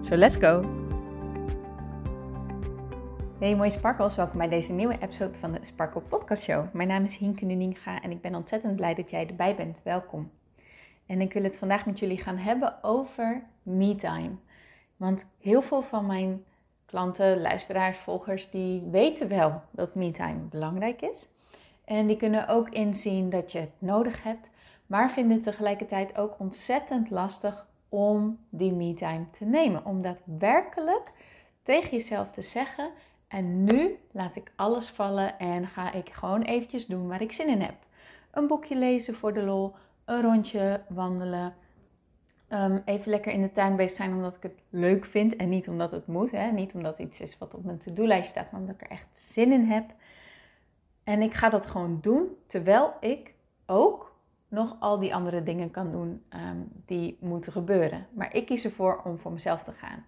So let's go! Hey mooie sparkles, welkom bij deze nieuwe episode van de Sparkle Podcast Show. Mijn naam is Hienke Nuninga en ik ben ontzettend blij dat jij erbij bent. Welkom. En ik wil het vandaag met jullie gaan hebben over me-time. Want heel veel van mijn klanten, luisteraars, volgers, die weten wel dat me-time belangrijk is. En die kunnen ook inzien dat je het nodig hebt, maar vinden het tegelijkertijd ook ontzettend lastig om die me-time te nemen. Om daadwerkelijk tegen jezelf te zeggen: en nu laat ik alles vallen en ga ik gewoon eventjes doen waar ik zin in heb. Een boekje lezen voor de lol, een rondje wandelen. Ehm, even lekker in de tuin bezig zijn omdat ik het leuk vind en niet omdat het moet. Hè? Niet omdat het iets is wat op mijn to-do-lijst staat, maar omdat ik er echt zin in heb. En ik ga dat gewoon doen terwijl ik ook nog al die andere dingen kan doen um, die moeten gebeuren. Maar ik kies ervoor om voor mezelf te gaan.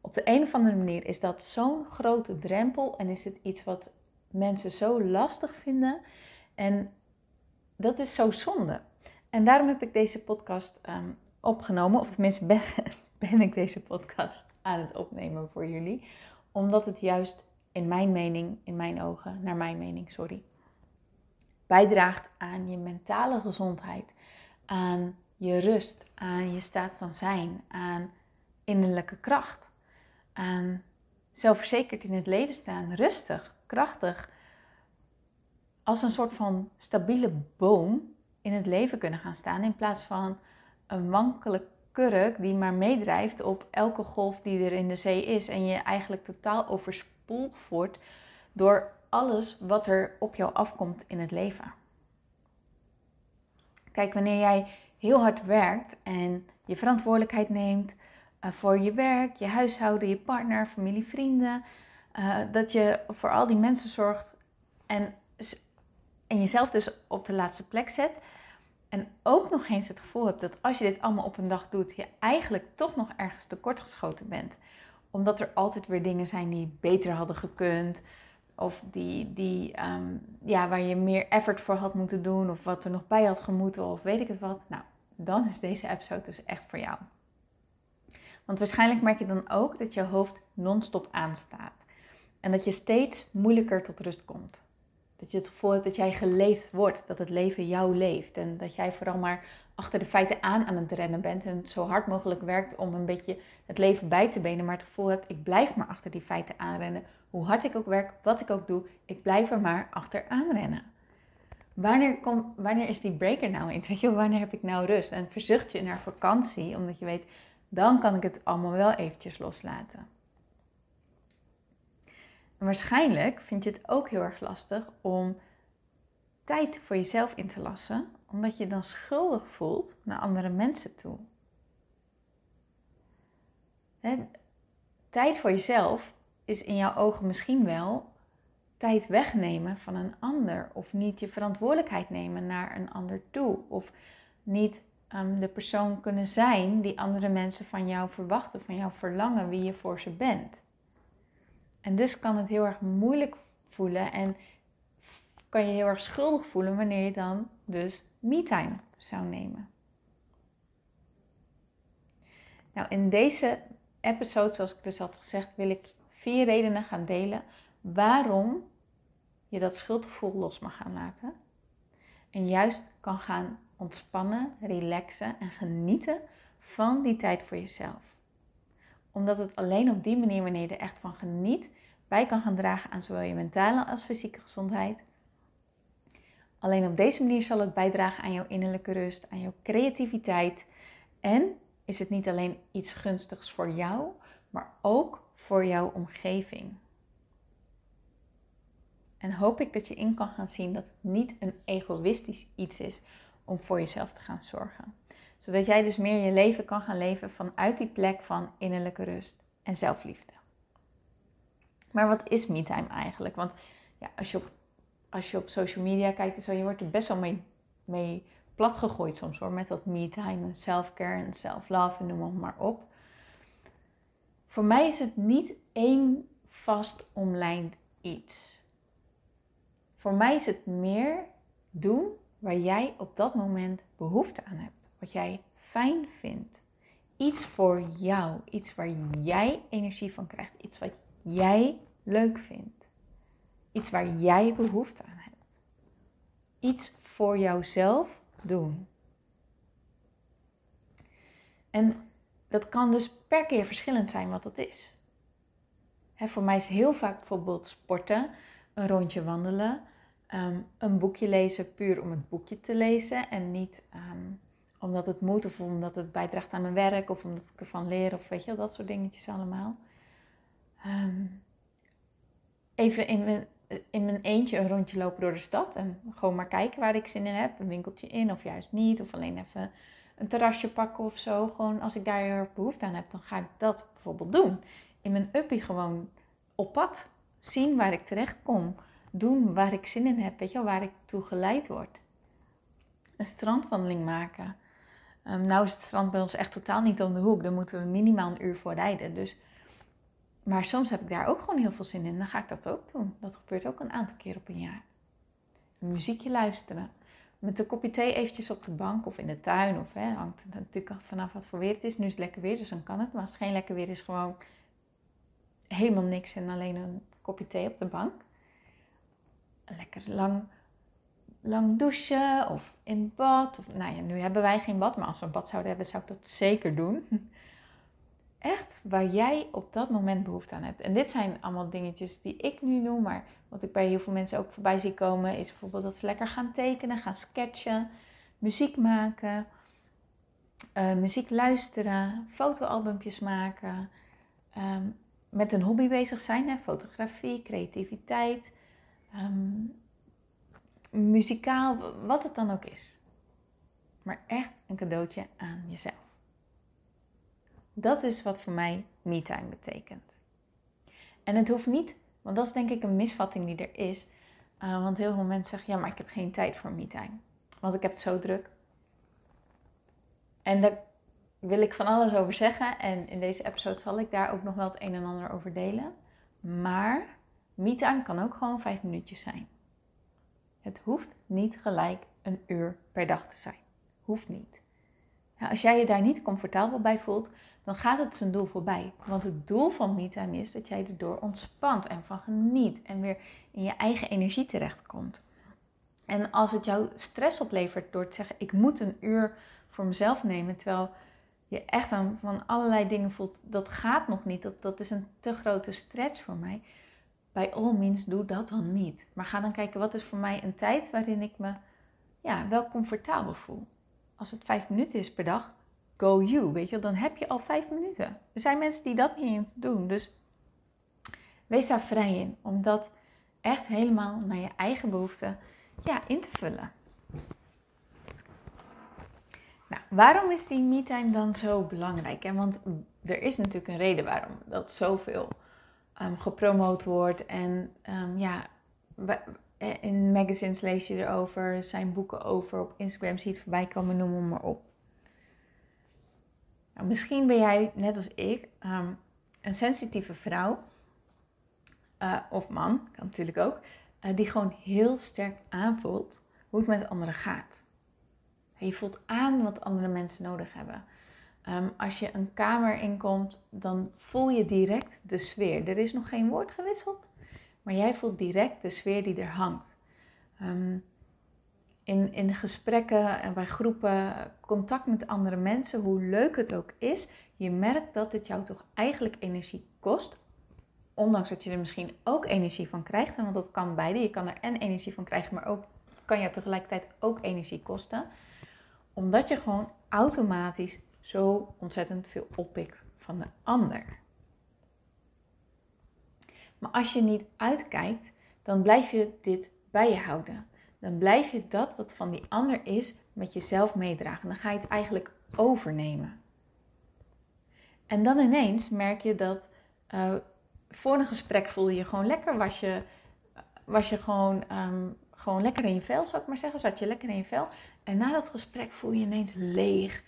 Op de een of andere manier is dat zo'n grote drempel en is het iets wat mensen zo lastig vinden. En dat is zo zonde. En daarom heb ik deze podcast um, opgenomen, of tenminste ben ik deze podcast aan het opnemen voor jullie. Omdat het juist in mijn mening, in mijn ogen, naar mijn mening, sorry, bijdraagt aan je mentale gezondheid, aan je rust, aan je staat van zijn, aan innerlijke kracht, aan zelfverzekerd in het leven staan, rustig, krachtig, als een soort van stabiele boom in het leven kunnen gaan staan in plaats van een wankele kurk die maar meedrijft op elke golf die er in de zee is en je eigenlijk totaal overspoeld wordt door alles wat er op jou afkomt in het leven. Kijk, wanneer jij heel hard werkt en je verantwoordelijkheid neemt uh, voor je werk, je huishouden, je partner, familie, vrienden, uh, dat je voor al die mensen zorgt en, en jezelf dus op de laatste plek zet. En ook nog eens het gevoel hebt dat als je dit allemaal op een dag doet, je eigenlijk toch nog ergens tekortgeschoten bent. Omdat er altijd weer dingen zijn die beter hadden gekund. Of die, die, um, ja, waar je meer effort voor had moeten doen. Of wat er nog bij had gemoeten. Of weet ik het wat. Nou, dan is deze episode dus echt voor jou. Want waarschijnlijk merk je dan ook dat je hoofd non-stop aanstaat. En dat je steeds moeilijker tot rust komt. Dat je het gevoel hebt dat jij geleefd wordt, dat het leven jou leeft. En dat jij vooral maar achter de feiten aan aan het rennen bent. En zo hard mogelijk werkt om een beetje het leven bij te benen. Maar het gevoel hebt, ik blijf maar achter die feiten aanrennen. Hoe hard ik ook werk, wat ik ook doe, ik blijf er maar achteraan rennen. Wanneer, kom, wanneer is die breaker nou in? Weet je, wanneer heb ik nou rust? En verzucht je naar vakantie, omdat je weet, dan kan ik het allemaal wel eventjes loslaten. En waarschijnlijk vind je het ook heel erg lastig om tijd voor jezelf in te lassen, omdat je dan schuldig voelt naar andere mensen toe. tijd voor jezelf is in jouw ogen misschien wel tijd wegnemen van een ander, of niet je verantwoordelijkheid nemen naar een ander toe, of niet um, de persoon kunnen zijn die andere mensen van jou verwachten, van jou verlangen, wie je voor ze bent. En dus kan het heel erg moeilijk voelen en kan je heel erg schuldig voelen wanneer je dan dus me-time zou nemen. Nou, in deze episode, zoals ik dus had gezegd, wil ik vier redenen gaan delen waarom je dat schuldgevoel los mag gaan laten. En juist kan gaan ontspannen, relaxen en genieten van die tijd voor jezelf. Omdat het alleen op die manier, wanneer je er echt van geniet, bij kan gaan dragen aan zowel je mentale als fysieke gezondheid. Alleen op deze manier zal het bijdragen aan jouw innerlijke rust, aan jouw creativiteit. En is het niet alleen iets gunstigs voor jou, maar ook voor jouw omgeving. En hoop ik dat je in kan gaan zien dat het niet een egoïstisch iets is om voor jezelf te gaan zorgen. Zodat jij dus meer je leven kan gaan leven vanuit die plek van innerlijke rust en zelfliefde. Maar wat is me-time eigenlijk? Want ja, als, je op, als je op social media kijkt, zo, je wordt er best wel mee, mee platgegooid soms hoor. Met dat me-time en self-care en self-love en noem maar op. Voor mij is het niet één vast omlijnd iets. Voor mij is het meer doen waar jij op dat moment behoefte aan hebt. Wat jij fijn vindt. Iets voor jou. Iets waar jij energie van krijgt. Iets wat jij leuk vindt. Iets waar jij behoefte aan hebt. Iets voor jouzelf doen. En dat kan dus per keer verschillend zijn wat dat is. voor mij is heel vaak bijvoorbeeld sporten, een rondje wandelen, ehm, een boekje lezen puur om het boekje te lezen en niet ehm, omdat het moet of omdat het bijdraagt aan mijn werk of omdat ik ervan leer of weet je, dat soort dingetjes allemaal. Ehm, even in mijn, in mijn eentje een rondje lopen door de stad en gewoon maar kijken waar ik zin in heb. Een winkeltje in of juist niet. Of alleen even een terrasje pakken of zo. Gewoon als ik daar behoefte aan heb, dan ga ik dat bijvoorbeeld doen. In mijn uppie gewoon op pad. Zien waar ik terecht kom. Doen waar ik zin in heb. Weet je wel, waar ik toe geleid word. Een strandwandeling maken. Um, nou is het strand bij ons echt totaal niet om de hoek. Daar moeten we minimaal een uur voor rijden. Dus maar soms heb ik daar ook gewoon heel veel zin in. Dan ga ik dat ook doen. Dat gebeurt ook een aantal keer op een jaar. Muziekje luisteren. Met een kopje thee eventjes op de bank of in de tuin. Of hè, hangt natuurlijk vanaf wat voor weer het is. Nu is het lekker weer, dus dan kan het. Maar als het geen lekker weer is, gewoon helemaal niks en alleen een kopje thee op de bank. Lekker lang, lang douchen of in bad. Of, nou ja, nu hebben wij geen bad, maar als we een bad zouden hebben, zou ik dat zeker doen. Echt waar jij op dat moment behoefte aan hebt. En dit zijn allemaal dingetjes die ik nu doe, maar wat ik bij heel veel mensen ook voorbij zie komen, is bijvoorbeeld dat ze lekker gaan tekenen, gaan sketchen, muziek maken, uh, muziek luisteren, fotoalbumpjes maken, ehm, met een hobby bezig zijn, hè, fotografie, creativiteit, um, muzikaal, wat het dan ook is. Maar echt een cadeautje aan jezelf. Dat is wat voor mij me-time betekent. En het hoeft niet, want dat is denk ik een misvatting die er is. Uh, want heel veel mensen zeggen, ja, maar ik heb geen tijd voor me-time. Want ik heb het zo druk. En daar wil ik van alles over zeggen. En in deze episode zal ik daar ook nog wel het een en ander over delen. Maar me-time kan ook gewoon vijf minuutjes zijn. Het hoeft niet gelijk een uur per dag te zijn. Hoeft niet. Als jij je daar niet comfortabel bij voelt, dan gaat het zijn doel voorbij. Want het doel van MeTime is dat jij erdoor ontspant en van geniet en weer in je eigen energie terechtkomt. En als het jou stress oplevert door te zeggen: ik moet een uur voor mezelf nemen, terwijl je echt aan van allerlei dingen voelt, dat gaat nog niet, dat, dat is een te grote stretch voor mij. Bij all means, doe dat dan niet. Maar ga dan kijken, wat is voor mij een tijd waarin ik me ja, wel comfortabel voel. Als het vijf minuten is per dag, go you, weet je, dan heb je al vijf minuten. Er zijn mensen die dat niet doen, dus wees daar vrij in om dat echt helemaal naar je eigen behoeften ja, in te vullen. Nou, waarom is die me-time dan zo belangrijk? En want er is natuurlijk een reden waarom dat zoveel um, gepromoot wordt. En um, ja, in magazines lees je erover, zijn boeken over, op Instagram zie je het voorbij komen, noem maar op. Nou, misschien ben jij, net als ik, ehm, een sensitieve vrouw. Uh, of man, kan natuurlijk ook. Uh, die gewoon heel sterk aanvoelt hoe het met anderen gaat. Je voelt aan wat andere mensen nodig hebben. Um, als je een kamer inkomt, dan voel je direct de sfeer. Er is nog geen woord gewisseld, maar jij voelt direct de sfeer die er hangt. Um, in, in gesprekken en bij groepen, contact met andere mensen, hoe leuk het ook is, je merkt dat dit jou toch eigenlijk energie kost. Ondanks dat je er misschien ook energie van krijgt, want dat kan beide. Je kan er en energie van krijgen, maar ook kan je tegelijkertijd ook energie kosten. Omdat je gewoon automatisch zo ontzettend veel oppikt van de ander. Maar als je niet uitkijkt, dan blijf je dit bij je houden dan blijf je dat wat van die ander is met jezelf meedragen. Dan ga je het eigenlijk overnemen. En dan ineens merk je dat Uh, voor een gesprek voelde je gewoon lekker. Was je, was je gewoon, ehm, gewoon lekker in je vel, zou ik maar zeggen. Zat je lekker in je vel. En na dat gesprek voel je je ineens leeg.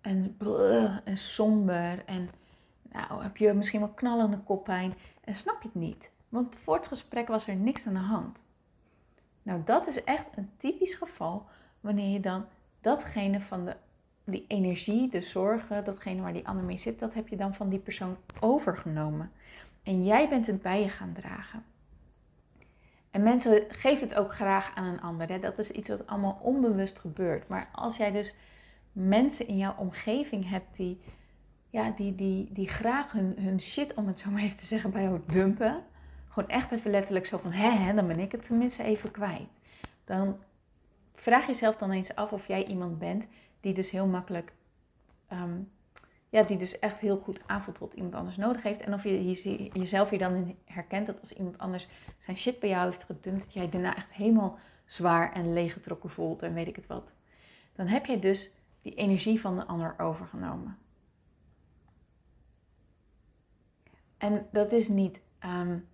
En, en somber. En nou, heb je misschien wel knallende koppijn. En snap je het niet. Want voor het gesprek was er niks aan de hand. Nou, dat is echt een typisch geval wanneer je dan datgene van de, die energie, de zorgen, datgene waar die ander mee zit, dat heb je dan van die persoon overgenomen. En jij bent het bij je gaan dragen. En mensen geven het ook graag aan een ander. Dat is iets wat allemaal onbewust gebeurt. Maar als jij dus mensen in jouw omgeving hebt die, ja, die, die, die graag hun, hun shit, om het zo maar even te zeggen, bij jou dumpen. Gewoon echt even letterlijk zo van, hè, hè, dan ben ik het tenminste even kwijt. Dan vraag jezelf dan eens af of jij iemand bent die dus heel makkelijk ehm, ja, die dus echt heel goed aanvoelt wat iemand anders nodig heeft. En of je jezelf hier dan in herkent dat als iemand anders zijn shit bij jou heeft gedumpt, dat jij daarna echt helemaal zwaar en leeggetrokken voelt en weet ik het wat. Dan heb je dus die energie van de ander overgenomen. En dat is niet um,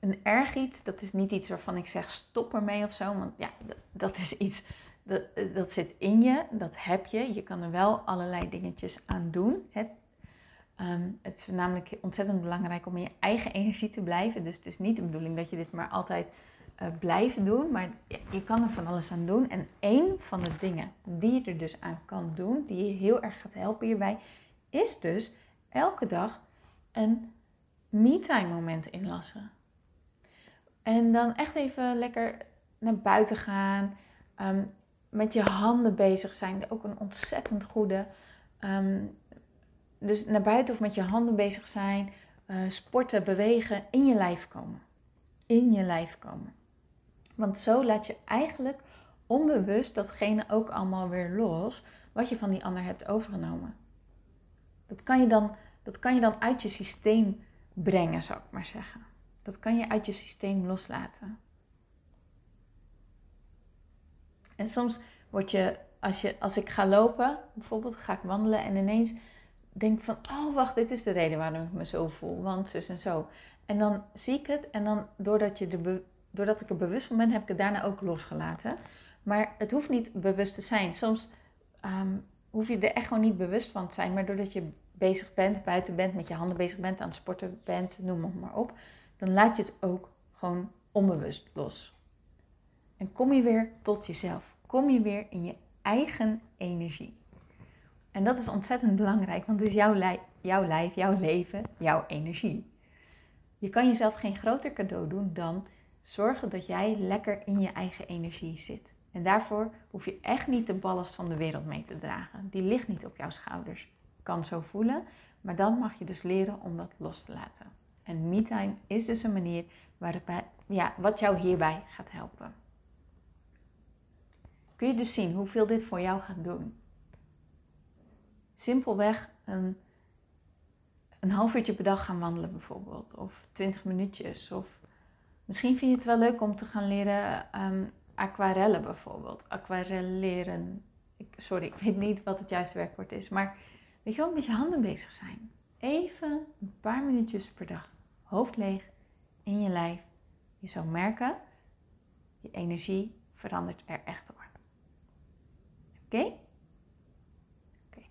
een erg iets, dat is niet iets waarvan ik zeg stop ermee of zo, want ja, dat is iets dat, dat zit in je, dat heb je. Je kan er wel allerlei dingetjes aan doen. Het, ehm, het is namelijk ontzettend belangrijk om in je eigen energie te blijven. Dus het is niet de bedoeling dat je dit maar altijd uh, blijft doen. Maar je kan er van alles aan doen. En één van de dingen die je er dus aan kan doen, die je heel erg gaat helpen hierbij, is dus elke dag een me-time moment inlassen. En dan echt even lekker naar buiten gaan. Um, met je handen bezig zijn. Ook een ontzettend goede. Ehm, dus naar buiten of met je handen bezig zijn. Uh, sporten, bewegen, in je lijf komen. In je lijf komen. Want zo laat je eigenlijk onbewust datgene ook allemaal weer los. Wat je van die ander hebt overgenomen. Dat kan je dan, dat kan je dan uit je systeem brengen, zou ik maar zeggen. Dat kan je uit je systeem loslaten. En soms word je, als, je, als ik ga lopen, bijvoorbeeld ga ik wandelen en ineens denk van, oh wacht, dit is de reden waarom ik me zo voel, want zus en zo. En dan zie ik het en dan doordat, je de doordat ik er bewust van ben, heb ik het daarna ook losgelaten. Maar het hoeft niet bewust te zijn. Soms ehm, hoef je er echt gewoon niet bewust van te zijn, maar doordat je bezig bent, buiten bent, met je handen bezig bent, aan het sporten bent, noem het maar op, dan laat je het ook gewoon onbewust los. En kom je weer tot jezelf. Kom je weer in je eigen energie. En dat is ontzettend belangrijk, want het is jouw, lijf, jouw lijf, jouw leven, jouw energie. Je kan jezelf geen groter cadeau doen dan zorgen dat jij lekker in je eigen energie zit. En daarvoor hoef je echt niet de ballast van de wereld mee te dragen. Die ligt niet op jouw schouders. Kan zo voelen, maar dan mag je dus leren om dat los te laten. En me-time is dus een manier waarop, ja, wat jou hierbij gaat helpen. Kun je dus zien hoeveel dit voor jou gaat doen. Simpelweg een, een half uurtje per dag gaan wandelen bijvoorbeeld. Of twintig minuutjes. Of misschien vind je het wel leuk om te gaan leren um, aquarellen bijvoorbeeld. Aquarelleren. Ik, sorry, ik weet niet wat het juiste werkwoord is. Maar weet je wel, met je handen bezig zijn. Even een paar minuutjes per dag. Hoofd leeg, in je lijf. Je zou merken, je energie verandert er echt door. Oké? Oké.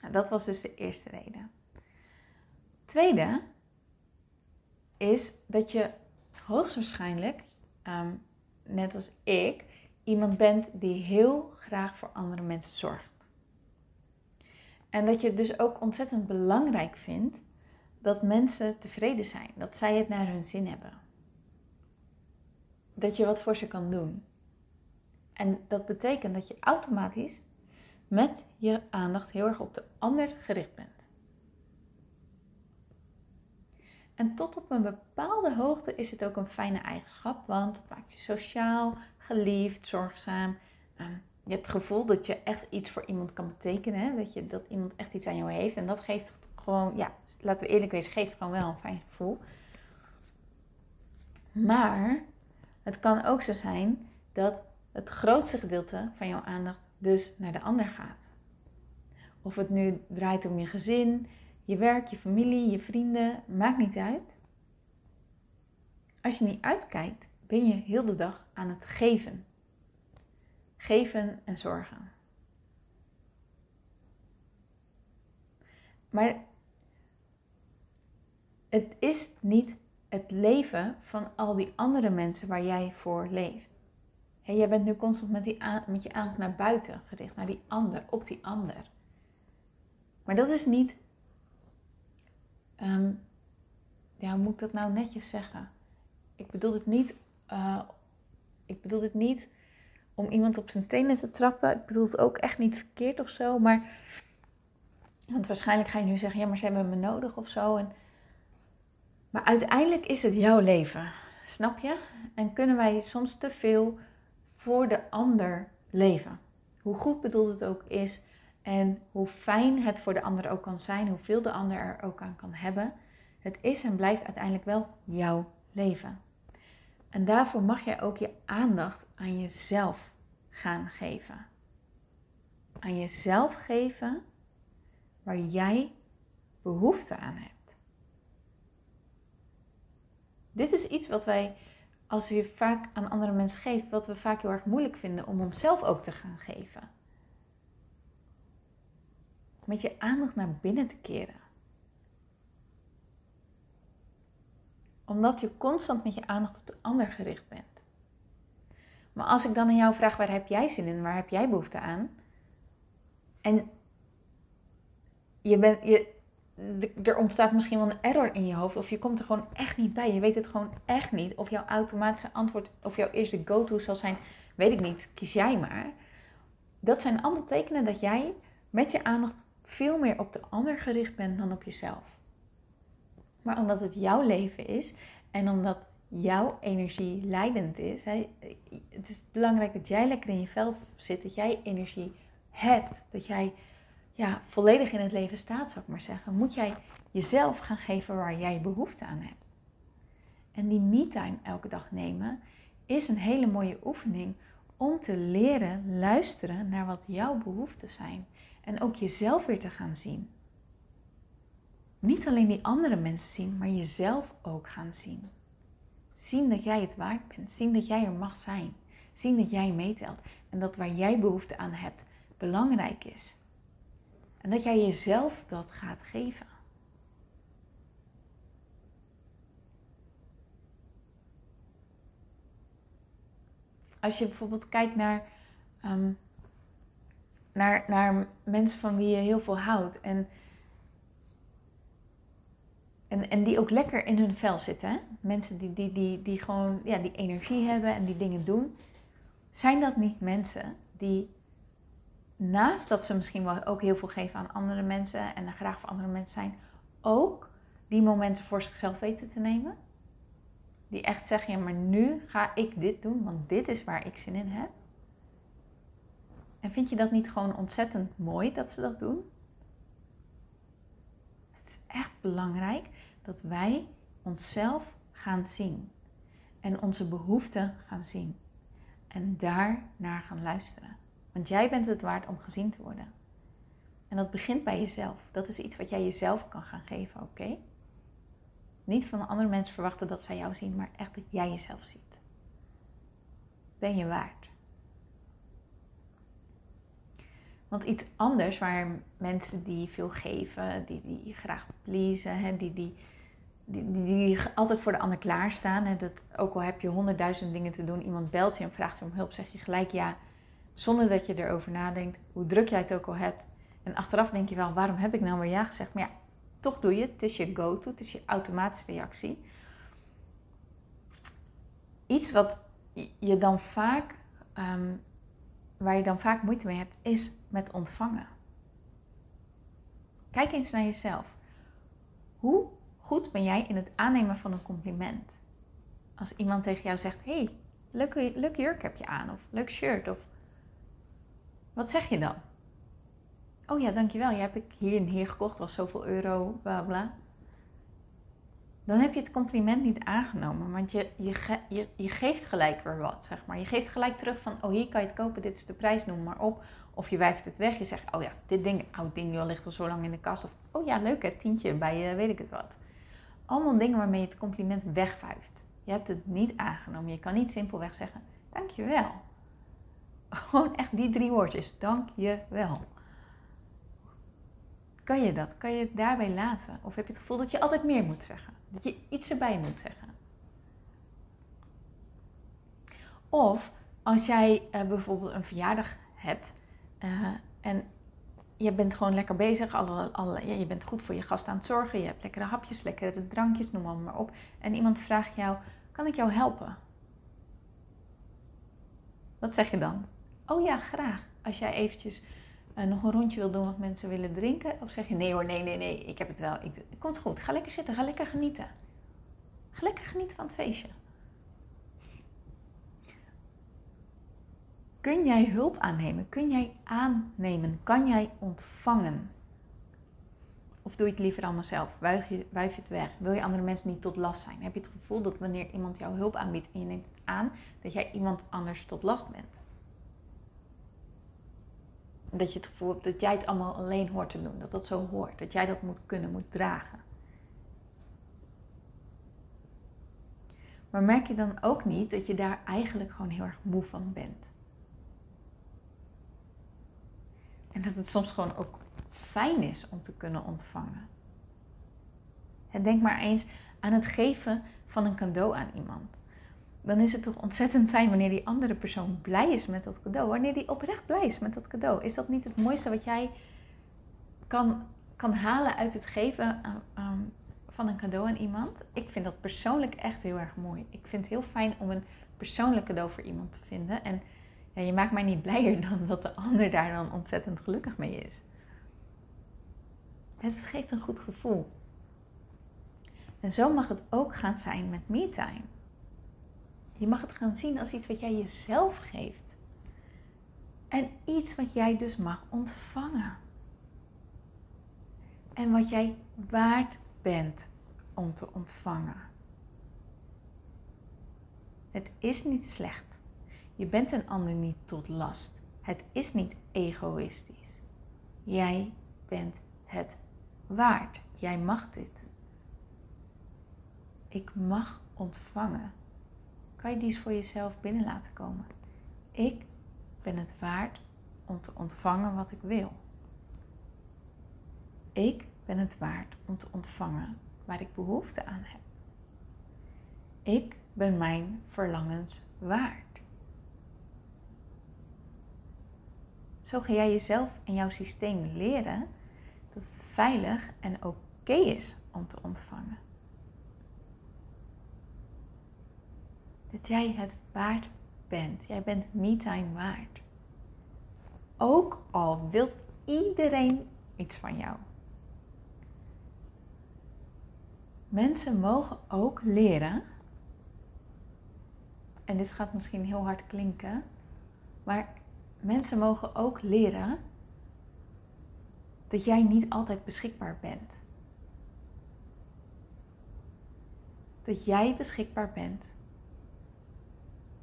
Nou, dat was dus de eerste reden. Tweede is dat je hoogstwaarschijnlijk, um, net als ik, iemand bent die heel graag voor andere mensen zorgt. En dat je het dus ook ontzettend belangrijk vindt dat mensen tevreden zijn, dat zij het naar hun zin hebben. Dat je wat voor ze kan doen. En dat betekent dat je automatisch met je aandacht heel erg op de ander gericht bent. En tot op een bepaalde hoogte is het ook een fijne eigenschap, want het maakt je sociaal, geliefd, zorgzaam. Ehm, je hebt het gevoel dat je echt iets voor iemand kan betekenen, hè? Dat, je, dat iemand echt iets aan jou heeft. En dat geeft gewoon, ja, laten we eerlijk wezen, geeft gewoon wel een fijn gevoel. Maar het kan ook zo zijn dat het grootste gedeelte van jouw aandacht dus naar de ander gaat. Of het nu draait om je gezin, je werk, je familie, je vrienden, maakt niet uit. Als je niet uitkijkt, ben je heel de dag aan het geven. Geven en zorgen. Maar het is niet het leven van al die andere mensen waar jij voor leeft. En jij bent nu constant met, die met je aandacht naar buiten gericht, naar die ander, op die ander. Maar dat is niet, ehm, ja, hoe moet ik dat nou netjes zeggen? Ik bedoel het niet, uh, ik bedoel het niet om iemand op zijn tenen te trappen. Ik bedoel het ook echt niet verkeerd of zo, maar, want waarschijnlijk ga je nu zeggen, ja, maar ze hebben me nodig of zo. En, maar uiteindelijk is het jouw leven, snap je? En kunnen wij soms te veel voor de ander leven. Hoe goed bedoeld het ook is en hoe fijn het voor de ander ook kan zijn, hoeveel de ander er ook aan kan hebben. Het is en blijft uiteindelijk wel jouw leven. En daarvoor mag jij ook je aandacht aan jezelf gaan geven. Aan jezelf geven waar jij behoefte aan hebt. Dit is iets wat wij, als we vaak aan andere mensen geven, wat we vaak heel erg moeilijk vinden om onszelf ook te gaan geven. Met je aandacht naar binnen te keren. Omdat je constant met je aandacht op de ander gericht bent. Maar als ik dan aan jou vraag, waar heb jij zin in? Waar heb jij behoefte aan? En je, bent, je, er ontstaat misschien wel een error in je hoofd. Of je komt er gewoon echt niet bij. Je weet het gewoon echt niet. Of jouw automatische antwoord of jouw eerste go-to zal zijn, weet ik niet, kies jij maar. Dat zijn allemaal tekenen dat jij met je aandacht veel meer op de ander gericht bent dan op jezelf. Maar omdat het jouw leven is en omdat jouw energie leidend is, het is belangrijk dat jij lekker in je vel zit, dat jij energie hebt, dat jij ja, volledig in het leven staat, zou ik maar zeggen, moet jij jezelf gaan geven waar jij behoefte aan hebt. En die me-time elke dag nemen is een hele mooie oefening om te leren luisteren naar wat jouw behoeften zijn. En ook jezelf weer te gaan zien. Niet alleen die andere mensen zien, maar jezelf ook gaan zien. Zien dat jij het waard bent. Zien dat jij er mag zijn. Zien dat jij meetelt. En dat waar jij behoefte aan hebt belangrijk is. En dat jij jezelf dat gaat geven. Als je bijvoorbeeld kijkt naar, ehm, naar, naar mensen van wie je heel veel houdt en, en, en die ook lekker in hun vel zitten, hè? mensen die, die, die, die gewoon ja, die energie hebben en die dingen doen, zijn dat niet mensen die naast dat ze misschien wel ook heel veel geven aan andere mensen en er graag voor andere mensen zijn, ook die momenten voor zichzelf weten te nemen. Die echt zeggen, ja, maar nu ga ik dit doen, want dit is waar ik zin in heb. En vind je dat niet gewoon ontzettend mooi dat ze dat doen? Echt belangrijk dat wij onszelf gaan zien en onze behoeften gaan zien en daar naar gaan luisteren. Want jij bent het waard om gezien te worden. En dat begint bij jezelf. Dat is iets wat jij jezelf kan gaan geven, oké? Niet van andere mensen verwachten dat zij jou zien, maar echt dat jij jezelf ziet. Ben je waard? Want iets anders waar mensen die veel geven, die, die graag pleasen, hè, die, die, die, die, altijd voor de ander klaarstaan. En dat, ook al heb je honderdduizend dingen te doen, iemand belt je en vraagt je om hulp, zeg je gelijk ja zonder dat je erover nadenkt, hoe druk jij het ook al hebt. En achteraf denk je wel, waarom heb ik nou maar ja gezegd? Maar ja, toch doe je het. Het is je go-to, het is je automatische reactie. Iets wat je dan vaak, ehm, waar je dan vaak moeite mee hebt, is met ontvangen. Kijk eens naar jezelf. Hoe goed ben jij in het aannemen van een compliment? Als iemand tegen jou zegt: hey, leuk, jurk heb je aan, of leuk shirt, of wat zeg je dan? Oh ja, dankjewel. Je heb ik hier en hier gekocht. was zoveel euro, bla bla. Dan heb je het compliment niet aangenomen. Want je, je, je, je geeft gelijk weer wat, zeg maar. Je geeft gelijk terug van, oh hier kan je het kopen, dit is de prijs, noem maar op. Of je wijft het weg, je zegt, oh ja, dit ding, oud ding joh, ligt al zo lang in de kast. Of, oh ja, leuk hè, tientje bij, uh, weet ik het wat. Allemaal dingen waarmee je het compliment wegwuift. Je hebt het niet aangenomen. Je kan niet simpelweg zeggen, dankjewel. Gewoon echt die drie woordjes, dankjewel. Kan je dat? Kan je het daarbij laten? Of heb je het gevoel dat je altijd meer moet zeggen? Dat je iets erbij moet zeggen? Of als jij uh, bijvoorbeeld een verjaardag hebt uh, en je bent gewoon lekker bezig, alle, alle, ja, je bent goed voor je gast aan het zorgen, je hebt lekkere hapjes, lekkere drankjes, noem maar op. En iemand vraagt jou, kan ik jou helpen? Wat zeg je dan? Oh ja, graag. Als jij eventjes nog een rondje wil doen wat mensen willen drinken. Of zeg je nee hoor, nee, nee, nee, ik heb het wel. Ik, komt goed. Ga lekker zitten, ga lekker genieten. Ga lekker genieten van het feestje. Kun jij hulp aannemen? Kun jij aannemen? Kan jij ontvangen? Of doe je het liever allemaal zelf? Wuif je, wuif je het weg? Wil je andere mensen niet tot last zijn? Heb je het gevoel dat wanneer iemand jou hulp aanbiedt en je neemt het aan, dat jij iemand anders tot last bent? Dat je het gevoel hebt dat jij het allemaal alleen hoort te doen, dat dat zo hoort, dat jij dat moet kunnen, moet dragen. Maar merk je dan ook niet dat je daar eigenlijk gewoon heel erg moe van bent? En dat het soms gewoon ook fijn is om te kunnen ontvangen. denk maar eens aan het geven van een cadeau aan iemand. Dan is het toch ontzettend fijn wanneer die andere persoon blij is met dat cadeau. Wanneer die oprecht blij is met dat cadeau. Is dat niet het mooiste wat jij kan, kan halen uit het geven van een cadeau aan iemand? Ik vind dat persoonlijk echt heel erg mooi. Ik vind het heel fijn om een persoonlijk cadeau voor iemand te vinden. En ja, je maakt mij niet blijer dan dat de ander daar dan ontzettend gelukkig mee is. Het geeft een goed gevoel. En zo mag het ook gaan zijn met me-time. Je mag het gaan zien als iets wat jij jezelf geeft. En iets wat jij dus mag ontvangen. En wat jij waard bent om te ontvangen. Het is niet slecht. Je bent een ander niet tot last. Het is niet egoïstisch. Jij bent het waard. Jij mag dit. Ik mag ontvangen. Kan je die voor jezelf binnen laten komen? Ik ben het waard om te ontvangen wat ik wil. Ik ben het waard om te ontvangen waar ik behoefte aan heb. Ik ben mijn verlangens waard. Zo ga jij jezelf en jouw systeem leren dat het veilig en oké is om te ontvangen. Dat jij het waard bent. Jij bent me-time waard. Ook al wil iedereen iets van jou. Mensen mogen ook leren, en dit gaat misschien heel hard klinken, maar mensen mogen ook leren dat jij niet altijd beschikbaar bent. Dat jij beschikbaar bent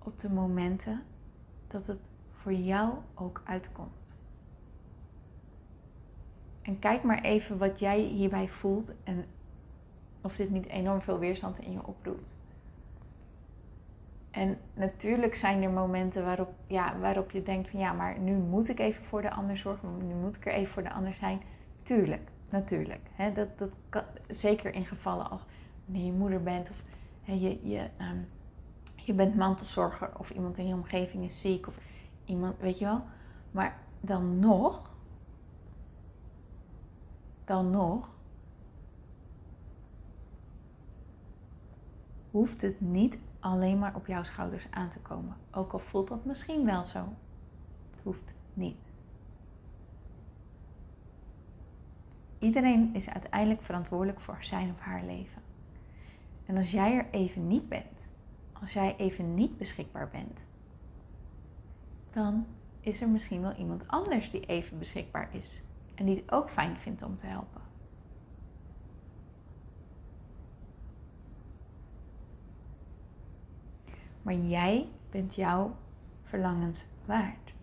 op de momenten dat het voor jou ook uitkomt. En kijk maar even wat jij hierbij voelt en of dit niet enorm veel weerstand in je oproept. En natuurlijk zijn er momenten waarop, ja, waarop je denkt van ja, maar nu moet ik even voor de ander zorgen, nu moet ik er even voor de ander zijn. Tuurlijk, natuurlijk. Hè, dat, dat kan, zeker in gevallen als wanneer je moeder bent of hè, je, je, um, je bent mantelzorger of iemand in je omgeving is ziek of iemand, weet je wel. Maar dan nog, dan nog, hoeft het niet alleen maar op jouw schouders aan te komen. Ook al voelt dat misschien wel zo. Het hoeft niet. Iedereen is uiteindelijk verantwoordelijk voor zijn of haar leven. En als jij er even niet bent, als jij even niet beschikbaar bent, dan is er misschien wel iemand anders die even beschikbaar is en die het ook fijn vindt om te helpen. Maar jij bent jouw verlangens waard.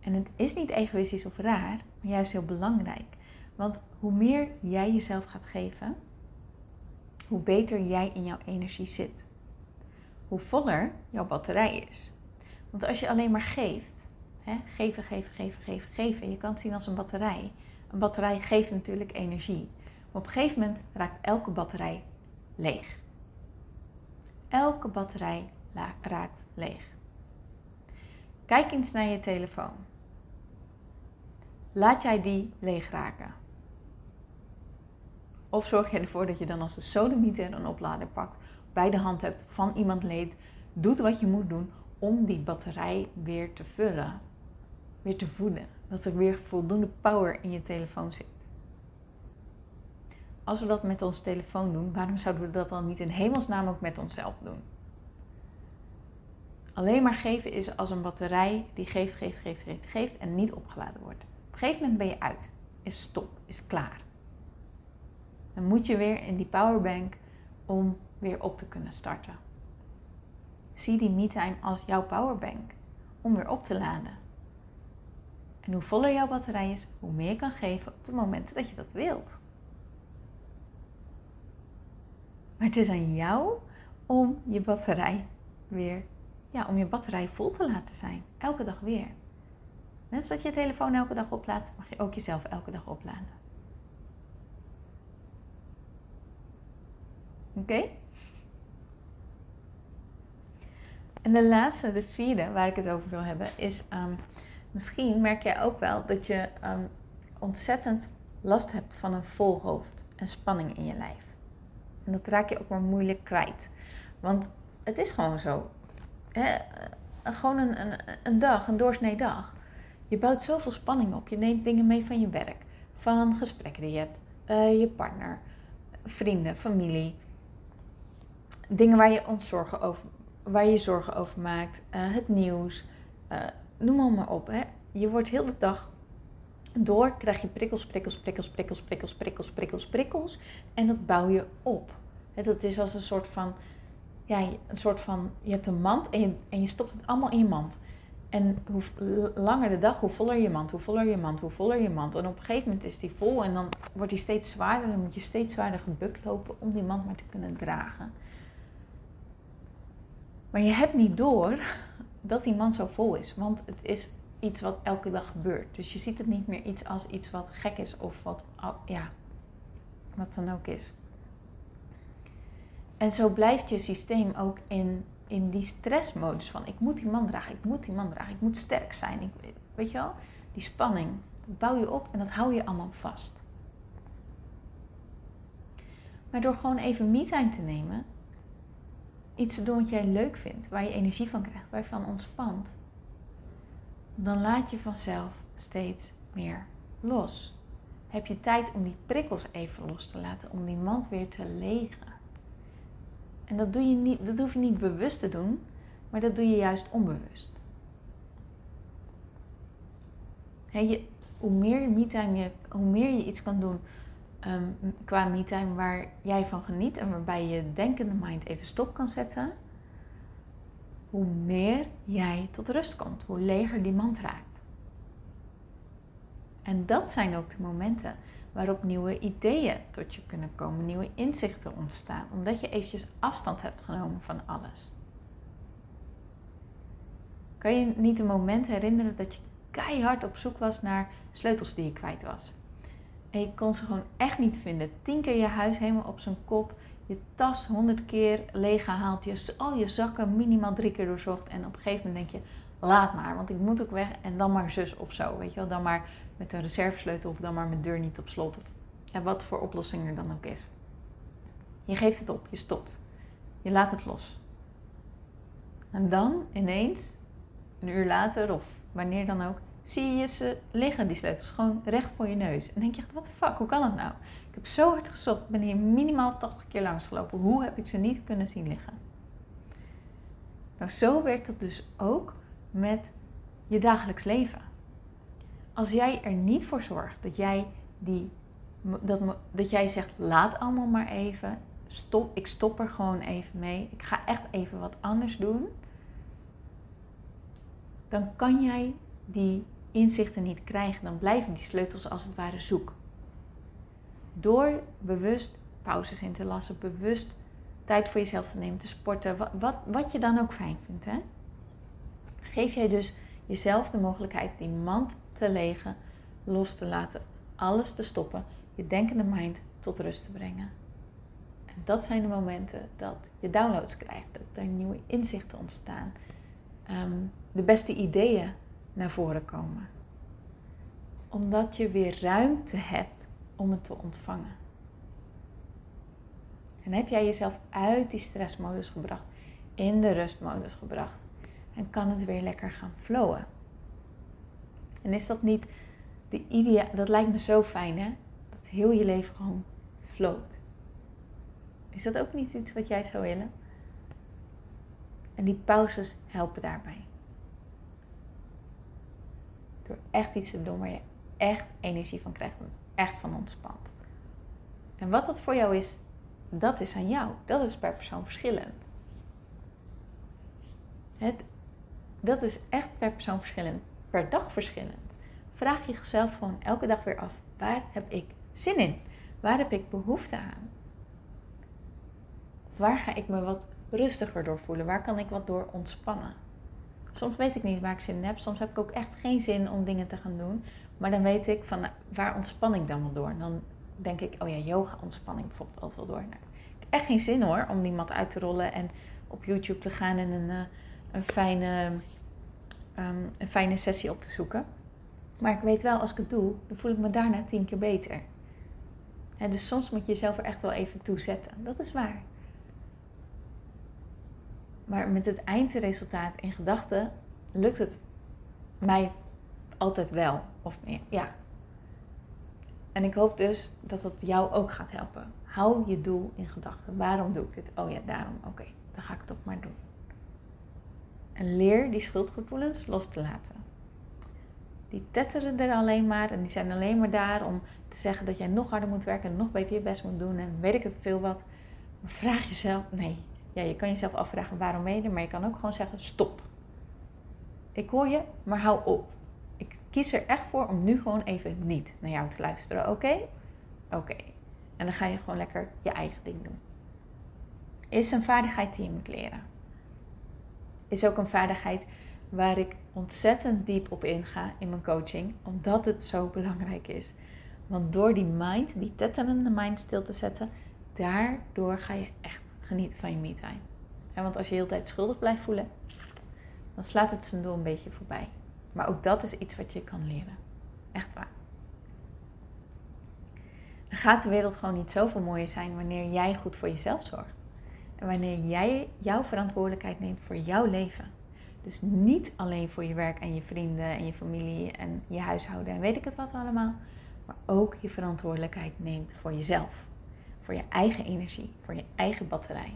En het is niet egoïstisch of raar, maar juist heel belangrijk. Want hoe meer jij jezelf gaat geven, hoe beter jij in jouw energie zit. Hoe voller jouw batterij is. Want als je alleen maar geeft, hè, geven, geven, geven, geven, geven, je kan het zien als een batterij. Een batterij geeft natuurlijk energie. Maar op een gegeven moment raakt elke batterij leeg. Elke batterij raakt leeg. Kijk eens naar je telefoon. Laat jij die leeg raken? Of zorg je ervoor dat je dan als de sodemieter een oplader pakt, bij de hand hebt, van iemand leed, doet wat je moet doen om die batterij weer te vullen, weer te voeden. Dat er weer voldoende power in je telefoon zit. Als we dat met onze telefoon doen, waarom zouden we dat dan niet in hemelsnaam ook met onszelf doen? Alleen maar geven is als een batterij die geeft, geeft, geeft, geeft, geeft en niet opgeladen wordt. Op een gegeven moment ben je uit. Is stop, is klaar. Dan moet je weer in die powerbank om weer op te kunnen starten. Zie die me-time als jouw powerbank om weer op te laden. En hoe voller jouw batterij is, hoe meer je kan geven op de momenten dat je dat wilt. Maar het is aan jou om je batterij weer, ja, om je batterij vol te laten zijn. Elke dag weer. Net als dat je je telefoon elke dag oplaadt, mag je ook jezelf elke dag opladen. Oké? En de laatste, de vierde, waar ik het over wil hebben, is um, misschien merk jij ook wel dat je um, ontzettend last hebt van een vol hoofd en spanning in je lijf. En dat raak je ook maar moeilijk kwijt. Want het is gewoon zo. Hè? Gewoon een, een, een dag, een doorsnee dag. Je bouwt zoveel spanning op. Je neemt dingen mee van je werk, van gesprekken die je hebt, uh, je partner, vrienden, familie. Dingen waar je ons zorgen over, waar je, zorgen over maakt, uh, het nieuws, uh, noem maar op. Hè. Je wordt heel de dag door, krijg je prikkels, prikkels, prikkels, prikkels, prikkels, prikkels, prikkels, prikkels. En dat bouw je op. Hè, dat is als een soort van, ja, een soort van, je hebt een mand en je, en je stopt het allemaal in je mand. En hoe langer de dag, hoe voller je mand, hoe voller je mand, hoe voller je mand. En op een gegeven moment is die vol en dan wordt die steeds zwaarder. Dan moet je steeds zwaarder gebukt lopen om die mand maar te kunnen dragen. Maar je hebt niet door dat die mand zo vol is. Want het is iets wat elke dag gebeurt. Dus je ziet het niet meer iets als iets wat gek is of wat, ja, wat dan ook is. En zo blijft je systeem ook in in die stressmodus van ik moet die man dragen, ik moet die man dragen, ik moet sterk zijn. Ik, weet je wel, die spanning, bouw je op en dat hou je allemaal vast. Maar door gewoon even me-time te nemen, iets te doen wat jij leuk vindt, waar je energie van krijgt, waar je van ontspant, dan laat je vanzelf steeds meer los. Heb je tijd om die prikkels even los te laten, om die mand weer te legen. En dat, doe je niet, dat hoef je niet bewust te doen, maar dat doe je juist onbewust. je, hoe meer me-time je, hoe meer je iets kan doen um, qua me-time waar jij van geniet en waarbij je denkende mind even stop kan zetten, hoe meer jij tot rust komt, hoe leger die mand raakt. En dat zijn ook de momenten waarop nieuwe ideeën tot je kunnen komen, nieuwe inzichten ontstaan, omdat je eventjes afstand hebt genomen van alles. Kan je niet een moment herinneren dat je keihard op zoek was naar sleutels die je kwijt was? Je kon ze gewoon echt niet vinden. Tien keer je huis helemaal op zijn kop, je tas honderd keer leeg gehaald, je, al je zakken minimaal drie keer doorzocht. En op een gegeven moment denk je, laat maar, want ik moet ook weg en dan maar zus of zo. Weet je wel, dan maar met een reservesleutel of dan maar mijn deur niet op slot. Of wat voor oplossing er dan ook is. Je geeft het op, je stopt. Je laat het los. En dan ineens, een uur later of wanneer dan ook, zie je ze liggen, die sleutels, gewoon recht voor je neus. En denk je echt, wat de fuck, hoe kan dat nou? Ik heb zo hard gezocht, ben hier minimaal 80 keer langs gelopen. Hoe heb ik ze niet kunnen zien liggen? Nou, zo werkt dat dus ook met je dagelijks leven. Als jij er niet voor zorgt dat jij, die, dat, dat jij zegt, laat allemaal maar even, stop, ik stop er gewoon even mee. Ik ga echt even wat anders doen. Dan kan jij die inzichten niet krijgen. Dan blijven die sleutels als het ware zoek. Door bewust pauzes in te lassen, bewust tijd voor jezelf te nemen, te sporten, wat, wat, wat je dan ook fijn vindt. Hè? Geef jij dus jezelf de mogelijkheid die mand te legen, los te laten, alles te stoppen, je denkende mind tot rust te brengen. En dat zijn de momenten dat je downloads krijgt, dat er nieuwe inzichten ontstaan, ehm, de beste ideeën naar voren komen. Omdat je weer ruimte hebt om het te ontvangen. En heb jij jezelf uit die stressmodus gebracht, in de rustmodus gebracht, en kan het weer lekker gaan flowen. En is dat niet de idea? Dat lijkt me zo fijn, hè? Dat heel je leven gewoon float. Is dat ook niet iets wat jij zou willen? En die pauzes helpen daarbij. Echt iets te doen waar je echt energie van krijgt echt van ontspant. En wat dat voor jou is, dat is aan jou. Dat is per persoon verschillend. Het, dat is echt per persoon verschillend. Per dag verschillend. Vraag jezelf gewoon elke dag weer af: waar heb ik zin in? Waar heb ik behoefte aan? Waar ga ik me wat rustiger door voelen? Waar kan ik wat door ontspannen? Soms weet ik niet waar ik zin in heb. Soms heb ik ook echt geen zin om dingen te gaan doen. Maar dan weet ik van nou, waar ontspan ik dan wel door? Dan denk ik, oh ja, yoga ontspanning bijvoorbeeld altijd wel door. Nou, ik heb echt geen zin hoor om die mat uit te rollen en op YouTube te gaan en een, eh, een, fijne, ehm, een fijne sessie op te zoeken. Maar ik weet wel, als ik het doe, dan voel ik me daarna tien keer beter. En dus soms moet je jezelf er echt wel even toe zetten. Dat is waar. Maar met het eindresultaat in gedachten lukt het mij altijd wel. Of ja. En ik hoop dus dat dat jou ook gaat helpen. Hou je doel in gedachten. Waarom doe ik dit? Oh ja, daarom. Oké, dan ga ik het toch maar doen. En leer die schuldgevoelens los te laten. Die tetteren er alleen maar en die zijn alleen maar daar om te zeggen dat jij nog harder moet werken en nog beter je best moet doen en weet ik het veel wat. Maar vraag jezelf, nee, ja, je kan jezelf afvragen waarom er, maar je kan ook gewoon zeggen stop. Ik hoor je, maar hou op. Ik kies er echt voor om nu gewoon even niet naar jou te luisteren, oké? Oké. En dan ga je gewoon lekker je eigen ding doen. Is een vaardigheid die je moet leren. Is ook een vaardigheid waar ik ontzettend diep op inga in mijn coaching, omdat het zo belangrijk is. Want door die mind, die tetterende mind stil te zetten, daardoor ga je echt genieten van je me-time. want als je de hele tijd schuldig blijft voelen, dan slaat het zijn doel een beetje voorbij. Maar ook dat is iets wat je kan leren. Echt waar. Dan gaat de wereld gewoon niet zoveel mooier zijn wanneer jij goed voor jezelf zorgt. En wanneer jij jouw verantwoordelijkheid neemt voor jouw leven. Dus niet alleen voor je werk en je vrienden en je familie en je huishouden en weet ik het wat allemaal. Maar ook je verantwoordelijkheid neemt voor jezelf. Voor je eigen energie, voor je eigen batterij,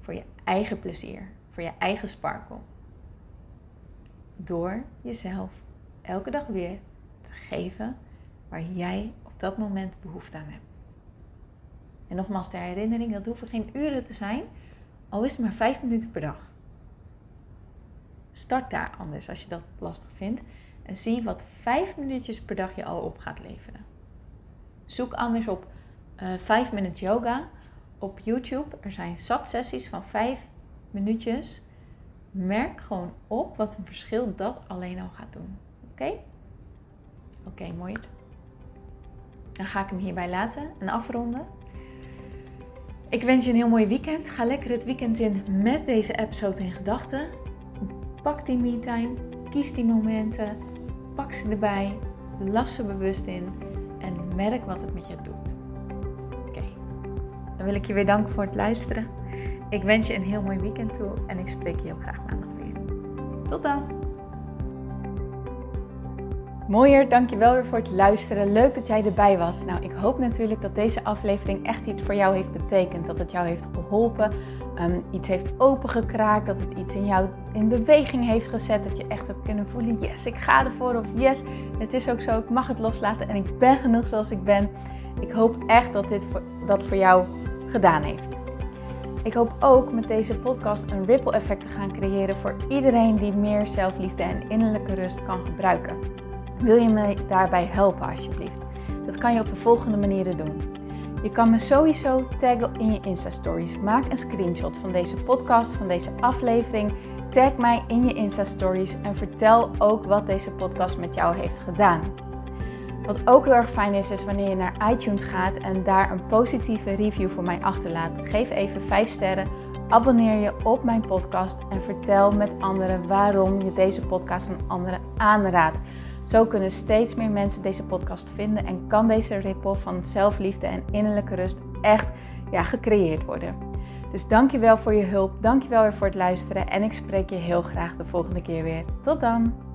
voor je eigen plezier, voor je eigen sparkle. Door jezelf elke dag weer te geven waar jij op dat moment behoefte aan hebt. En nogmaals ter herinnering, dat hoeven geen uren te zijn, al is het maar vijf minuten per dag. Start daar anders als je dat lastig vindt en zie wat vijf minuutjes per dag je al op gaat leveren. Zoek anders op 5 uh, minute yoga op YouTube. Er zijn zat sessies van 5 minuutjes. Merk gewoon op wat een verschil dat alleen al gaat doen. Oké? Oké, mooi. Dan ga ik hem hierbij laten en afronden. Ik wens je een heel mooi weekend. Ga lekker het weekend in met deze episode in gedachten. Pak die me-time, kies die momenten, pak ze erbij, las ze bewust in en merk wat het met je doet. Dan wil ik je weer danken voor het luisteren. Ik wens je een heel mooi weekend toe en ik spreek je heel graag maandag weer. Tot dan! Mooier, dankjewel weer voor het luisteren. Leuk dat jij erbij was. Nou, ik hoop natuurlijk dat deze aflevering echt iets voor jou heeft betekend. Dat het jou heeft geholpen, um, iets heeft opengekraakt, dat het iets in jou in beweging heeft gezet. Dat je echt hebt kunnen voelen, yes, ik ga ervoor. Of yes, het is ook zo, ik mag het loslaten en ik ben genoeg zoals ik ben. Ik hoop echt dat dit voor, dat voor jou gedaan heeft. Ik hoop ook met deze podcast een ripple effect te gaan creëren voor iedereen die meer zelfliefde en innerlijke rust kan gebruiken. Wil je me daarbij helpen alsjeblieft? Dat kan je op de volgende manieren doen. Je kan me sowieso taggen in je Insta Stories. Maak een screenshot van deze podcast, van deze aflevering. Tag mij in je Insta Stories en vertel ook wat deze podcast met jou heeft gedaan. Wat ook heel erg fijn is, is wanneer je naar iTunes gaat en daar een positieve review voor mij achterlaat. Geef even 5 sterren, abonneer je op mijn podcast en vertel met anderen waarom je deze podcast aan anderen aanraadt. Zo kunnen steeds meer mensen deze podcast vinden en kan deze ripple van zelfliefde en innerlijke rust echt ja, gecreëerd worden. Dus dankjewel voor je hulp, dankjewel weer voor het luisteren en ik spreek je heel graag de volgende keer weer. Tot dan!